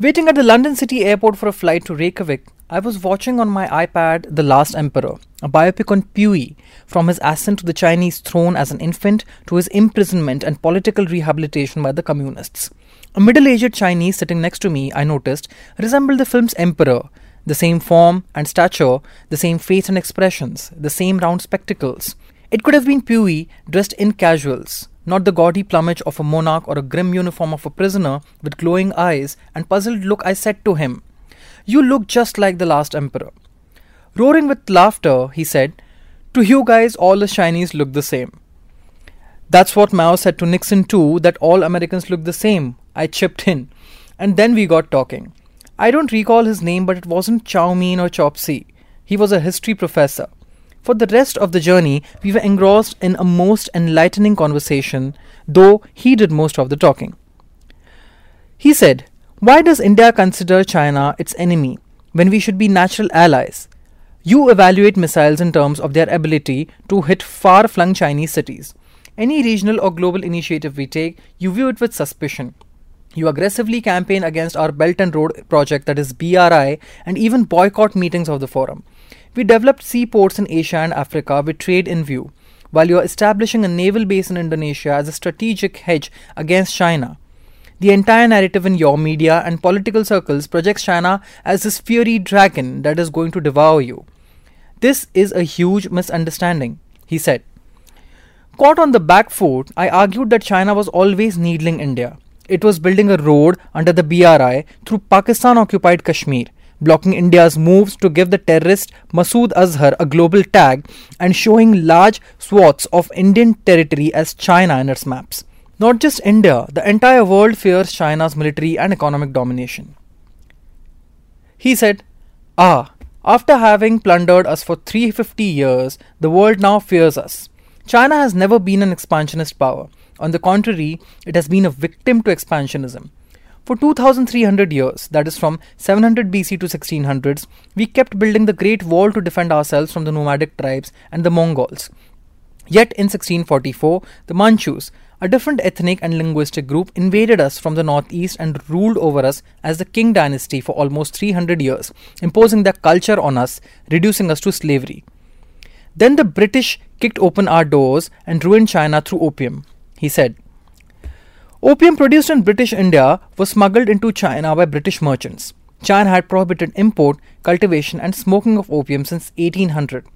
Waiting at the London City airport for a flight to Reykjavik, I was watching on my iPad The Last Emperor, a biopic on Puyi, from his ascent to the Chinese throne as an infant to his imprisonment and political rehabilitation by the communists. A middle aged Chinese sitting next to me, I noticed, resembled the film's emperor. The same form and stature, the same face and expressions, the same round spectacles. It could have been Puyi dressed in casuals, not the gaudy plumage of a monarch or a grim uniform of a prisoner with glowing eyes and puzzled look, I said to him, You look just like the last emperor. Roaring with laughter, he said, To you guys, all the Chinese look the same. That's what Mao said to Nixon too, that all Americans look the same. I chipped in. And then we got talking. I don't recall his name, but it wasn't Chow Mein or Chopsy. He was a history professor. For the rest of the journey, we were engrossed in a most enlightening conversation, though he did most of the talking. He said, Why does India consider China its enemy when we should be natural allies? You evaluate missiles in terms of their ability to hit far flung Chinese cities. Any regional or global initiative we take, you view it with suspicion. You aggressively campaign against our Belt and Road project, that is BRI, and even boycott meetings of the forum. We developed seaports in Asia and Africa with trade in view, while you are establishing a naval base in Indonesia as a strategic hedge against China. The entire narrative in your media and political circles projects China as this fiery dragon that is going to devour you. This is a huge misunderstanding, he said. Caught on the back foot, I argued that China was always needling India. It was building a road under the BRI through Pakistan occupied Kashmir blocking India's moves to give the terrorist Masood Azhar a global tag and showing large swaths of Indian territory as China in its maps. Not just India, the entire world fears China's military and economic domination. He said, Ah, after having plundered us for 350 years, the world now fears us. China has never been an expansionist power. On the contrary, it has been a victim to expansionism. For 2300 years, that is from 700 BC to 1600s, we kept building the Great Wall to defend ourselves from the nomadic tribes and the Mongols. Yet in 1644, the Manchus, a different ethnic and linguistic group, invaded us from the northeast and ruled over us as the Qing dynasty for almost 300 years, imposing their culture on us, reducing us to slavery. Then the British kicked open our doors and ruined China through opium, he said. Opium produced in British India was smuggled into China by British merchants. China had prohibited import, cultivation, and smoking of opium since 1800.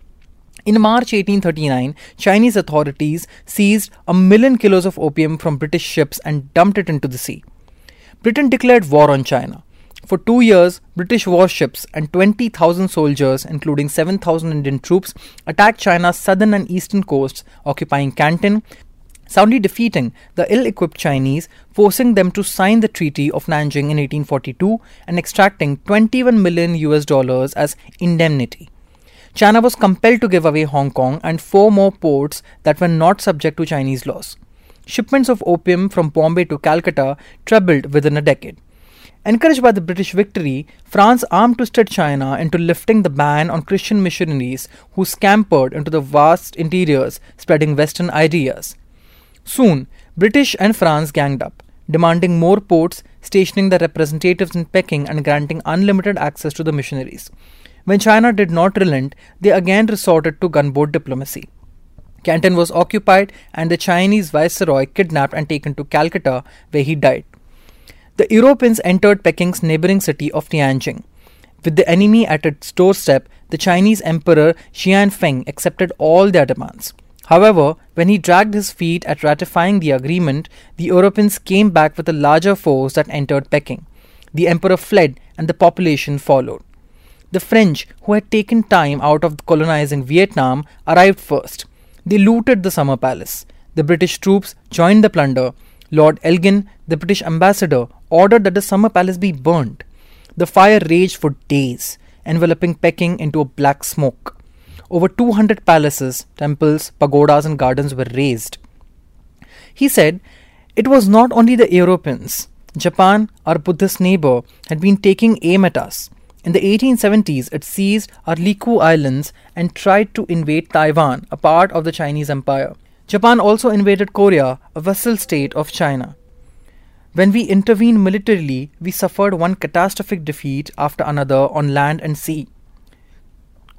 In March 1839, Chinese authorities seized a million kilos of opium from British ships and dumped it into the sea. Britain declared war on China. For two years, British warships and 20,000 soldiers, including 7,000 Indian troops, attacked China's southern and eastern coasts, occupying Canton, soundly defeating the ill equipped Chinese, forcing them to sign the Treaty of Nanjing in 1842 and extracting 21 million US dollars as indemnity. China was compelled to give away Hong Kong and four more ports that were not subject to Chinese laws. Shipments of opium from Bombay to Calcutta trebled within a decade. Encouraged by the British victory, France arm twisted China into lifting the ban on Christian missionaries who scampered into the vast interiors spreading Western ideas. Soon, British and France ganged up, demanding more ports, stationing their representatives in Peking, and granting unlimited access to the missionaries. When China did not relent, they again resorted to gunboat diplomacy. Canton was occupied and the Chinese viceroy kidnapped and taken to Calcutta, where he died. The Europeans entered Peking's neighboring city of Tianjin. With the enemy at its doorstep, the Chinese Emperor Xianfeng accepted all their demands. However, when he dragged his feet at ratifying the agreement, the Europeans came back with a larger force that entered Peking. The emperor fled and the population followed. The French, who had taken time out of colonizing Vietnam, arrived first. They looted the summer palace. The British troops joined the plunder. Lord Elgin, the British ambassador, ordered that the summer palace be burnt. The fire raged for days, enveloping Peking into a black smoke. Over 200 palaces, temples, pagodas, and gardens were razed. He said, It was not only the Europeans. Japan, our Buddhist neighbor, had been taking aim at us. In the 1870s, it seized our Ryukyu Islands and tried to invade Taiwan, a part of the Chinese Empire. Japan also invaded Korea, a vassal state of China. When we intervened militarily, we suffered one catastrophic defeat after another on land and sea.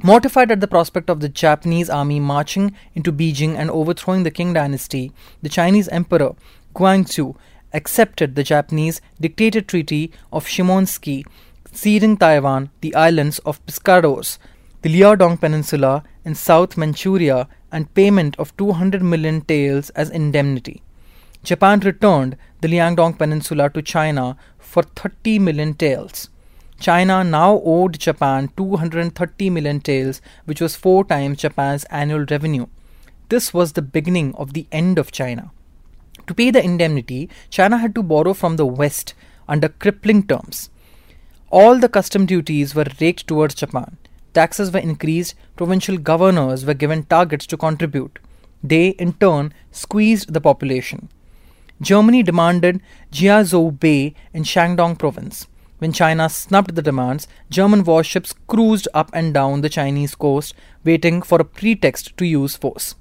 Mortified at the prospect of the Japanese army marching into Beijing and overthrowing the Qing dynasty, the Chinese emperor Guangxu accepted the Japanese dictated treaty of Shimonoseki, ceding Taiwan, the islands of Pescadores, the Liaodong Peninsula and South Manchuria, and payment of 200 million taels as indemnity. Japan returned the Liaodong Peninsula to China for 30 million taels. China now owed Japan 230 million taels, which was four times Japan's annual revenue. This was the beginning of the end of China. To pay the indemnity, China had to borrow from the West under crippling terms. All the custom duties were raked towards Japan. Taxes were increased, provincial governors were given targets to contribute. They, in turn, squeezed the population. Germany demanded Jiaozhou Bay in Shandong province. When China snubbed the demands, German warships cruised up and down the Chinese coast, waiting for a pretext to use force.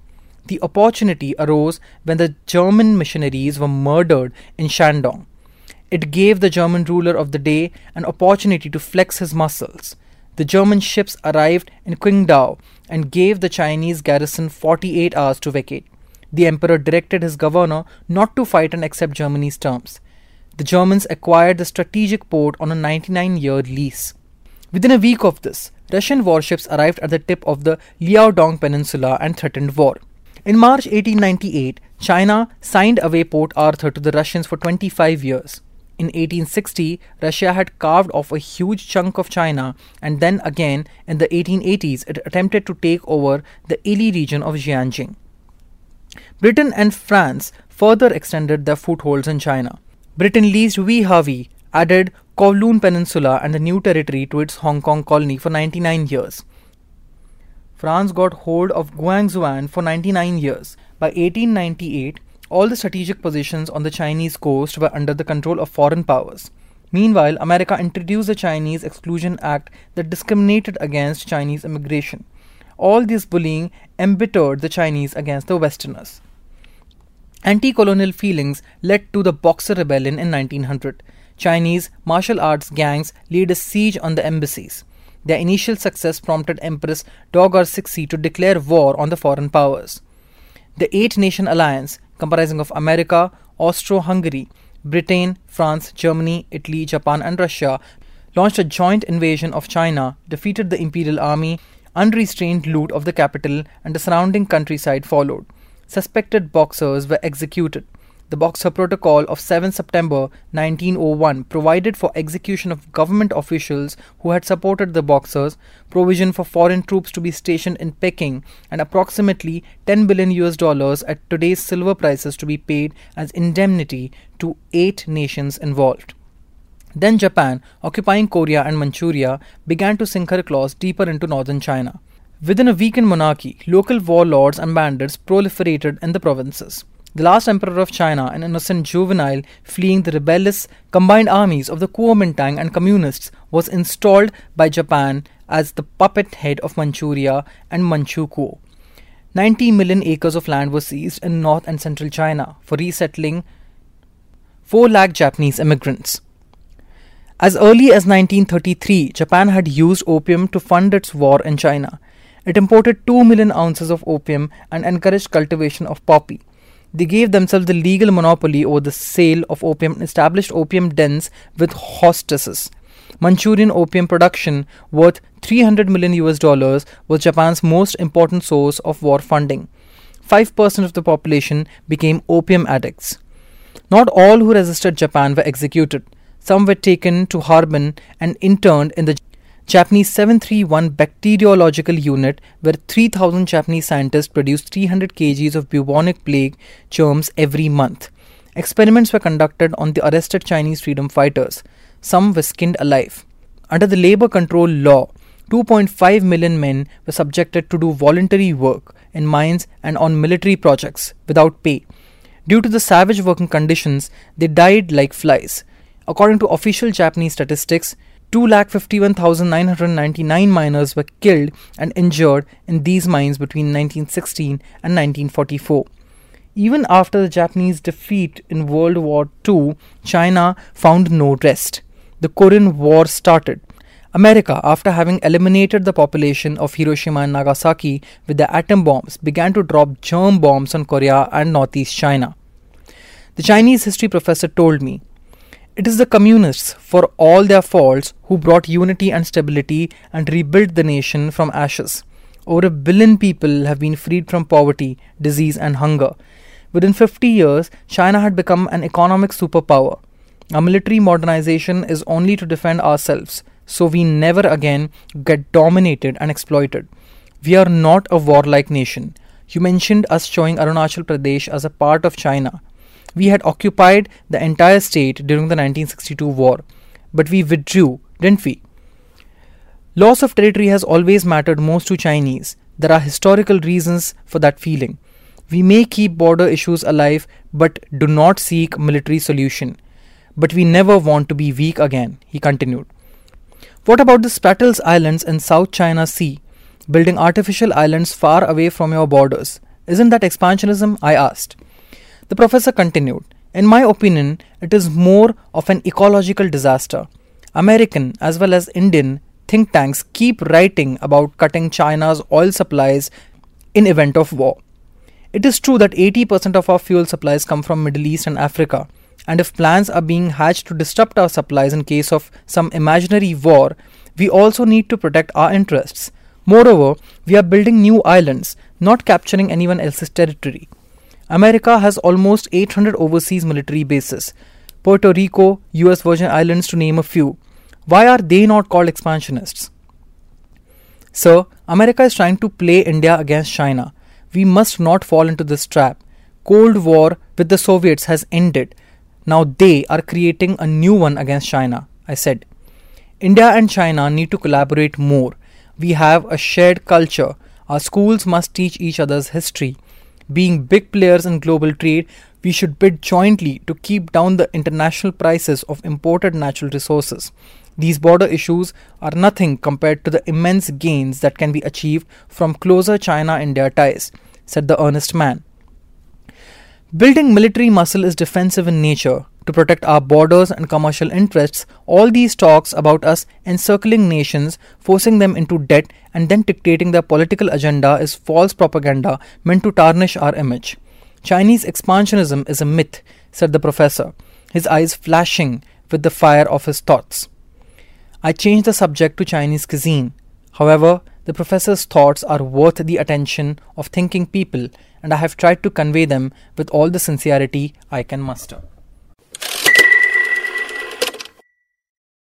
The opportunity arose when the German missionaries were murdered in Shandong. It gave the German ruler of the day an opportunity to flex his muscles. The German ships arrived in Qingdao and gave the Chinese garrison 48 hours to vacate. The emperor directed his governor not to fight and accept Germany's terms. The Germans acquired the strategic port on a 99 year lease. Within a week of this, Russian warships arrived at the tip of the Liaodong Peninsula and threatened war. In March 1898, China signed away Port Arthur to the Russians for 25 years. In 1860, Russia had carved off a huge chunk of China, and then again in the 1880s, it attempted to take over the Ili region of Xinjiang. Britain and France further extended their footholds in China. Britain leased Wei added Kowloon Peninsula and the new territory to its Hong Kong colony for 99 years. France got hold of Guangzhou for 99 years. By 1898, all the strategic positions on the Chinese coast were under the control of foreign powers. Meanwhile, America introduced the Chinese Exclusion Act that discriminated against Chinese immigration. All this bullying embittered the Chinese against the Westerners. Anti colonial feelings led to the Boxer Rebellion in 1900. Chinese martial arts gangs laid a siege on the embassies. Their initial success prompted Empress Dowager Cixi to declare war on the foreign powers. The eight nation alliance, comprising of America, Austro Hungary, Britain, France, Germany, Italy, Japan, and Russia, launched a joint invasion of China, defeated the imperial army, unrestrained loot of the capital, and the surrounding countryside followed. Suspected boxers were executed. The Boxer Protocol of 7 September 1901 provided for execution of government officials who had supported the Boxers, provision for foreign troops to be stationed in Peking, and approximately 10 billion US dollars at today's silver prices to be paid as indemnity to eight nations involved. Then Japan, occupying Korea and Manchuria, began to sink her claws deeper into northern China. Within a weakened monarchy, local warlords and bandits proliferated in the provinces the last emperor of China, an innocent juvenile fleeing the rebellious combined armies of the Kuomintang and communists, was installed by Japan as the puppet head of Manchuria and Manchukuo. 90 million acres of land were seized in north and central China for resettling 4 lakh Japanese immigrants. As early as 1933, Japan had used opium to fund its war in China. It imported 2 million ounces of opium and encouraged cultivation of poppy. They gave themselves the legal monopoly over the sale of opium and established opium dens with hostesses. Manchurian opium production, worth 300 million US dollars, was Japan's most important source of war funding. 5% of the population became opium addicts. Not all who resisted Japan were executed. Some were taken to Harbin and interned in the Japanese 731 bacteriological unit, where 3000 Japanese scientists produced 300 kgs of bubonic plague germs every month. Experiments were conducted on the arrested Chinese freedom fighters. Some were skinned alive. Under the labor control law, 2.5 million men were subjected to do voluntary work in mines and on military projects without pay. Due to the savage working conditions, they died like flies. According to official Japanese statistics, 2,51,999 miners were killed and injured in these mines between 1916 and 1944. Even after the Japanese defeat in World War II, China found no rest. The Korean War started. America, after having eliminated the population of Hiroshima and Nagasaki with their atom bombs, began to drop germ bombs on Korea and Northeast China. The Chinese history professor told me it is the communists, for all their faults, who brought unity and stability and rebuilt the nation from ashes. Over a billion people have been freed from poverty, disease, and hunger. Within 50 years, China had become an economic superpower. Our military modernization is only to defend ourselves, so we never again get dominated and exploited. We are not a warlike nation. You mentioned us showing Arunachal Pradesh as a part of China. We had occupied the entire state during the 1962 war, but we withdrew, didn't we? Loss of territory has always mattered most to Chinese. There are historical reasons for that feeling. We may keep border issues alive but do not seek military solution. But we never want to be weak again, he continued. What about the Spratly Islands in South China Sea, building artificial islands far away from your borders? Isn't that expansionism? I asked. The professor continued In my opinion, it is more of an ecological disaster. American as well as Indian think tanks keep writing about cutting China's oil supplies in event of war. It is true that 80% of our fuel supplies come from Middle East and Africa, and if plans are being hatched to disrupt our supplies in case of some imaginary war, we also need to protect our interests. Moreover, we are building new islands, not capturing anyone else's territory. America has almost 800 overseas military bases, Puerto Rico, US Virgin Islands to name a few. Why are they not called expansionists? Sir, America is trying to play India against China. We must not fall into this trap. Cold War with the Soviets has ended. Now they are creating a new one against China, I said. India and China need to collaborate more. We have a shared culture. Our schools must teach each other's history. Being big players in global trade, we should bid jointly to keep down the international prices of imported natural resources. These border issues are nothing compared to the immense gains that can be achieved from closer China India ties, said the earnest man. Building military muscle is defensive in nature. To protect our borders and commercial interests, all these talks about us encircling nations, forcing them into debt, and then dictating their political agenda is false propaganda meant to tarnish our image. Chinese expansionism is a myth, said the professor, his eyes flashing with the fire of his thoughts. I changed the subject to Chinese cuisine. However, the professor's thoughts are worth the attention of thinking people, and I have tried to convey them with all the sincerity I can muster.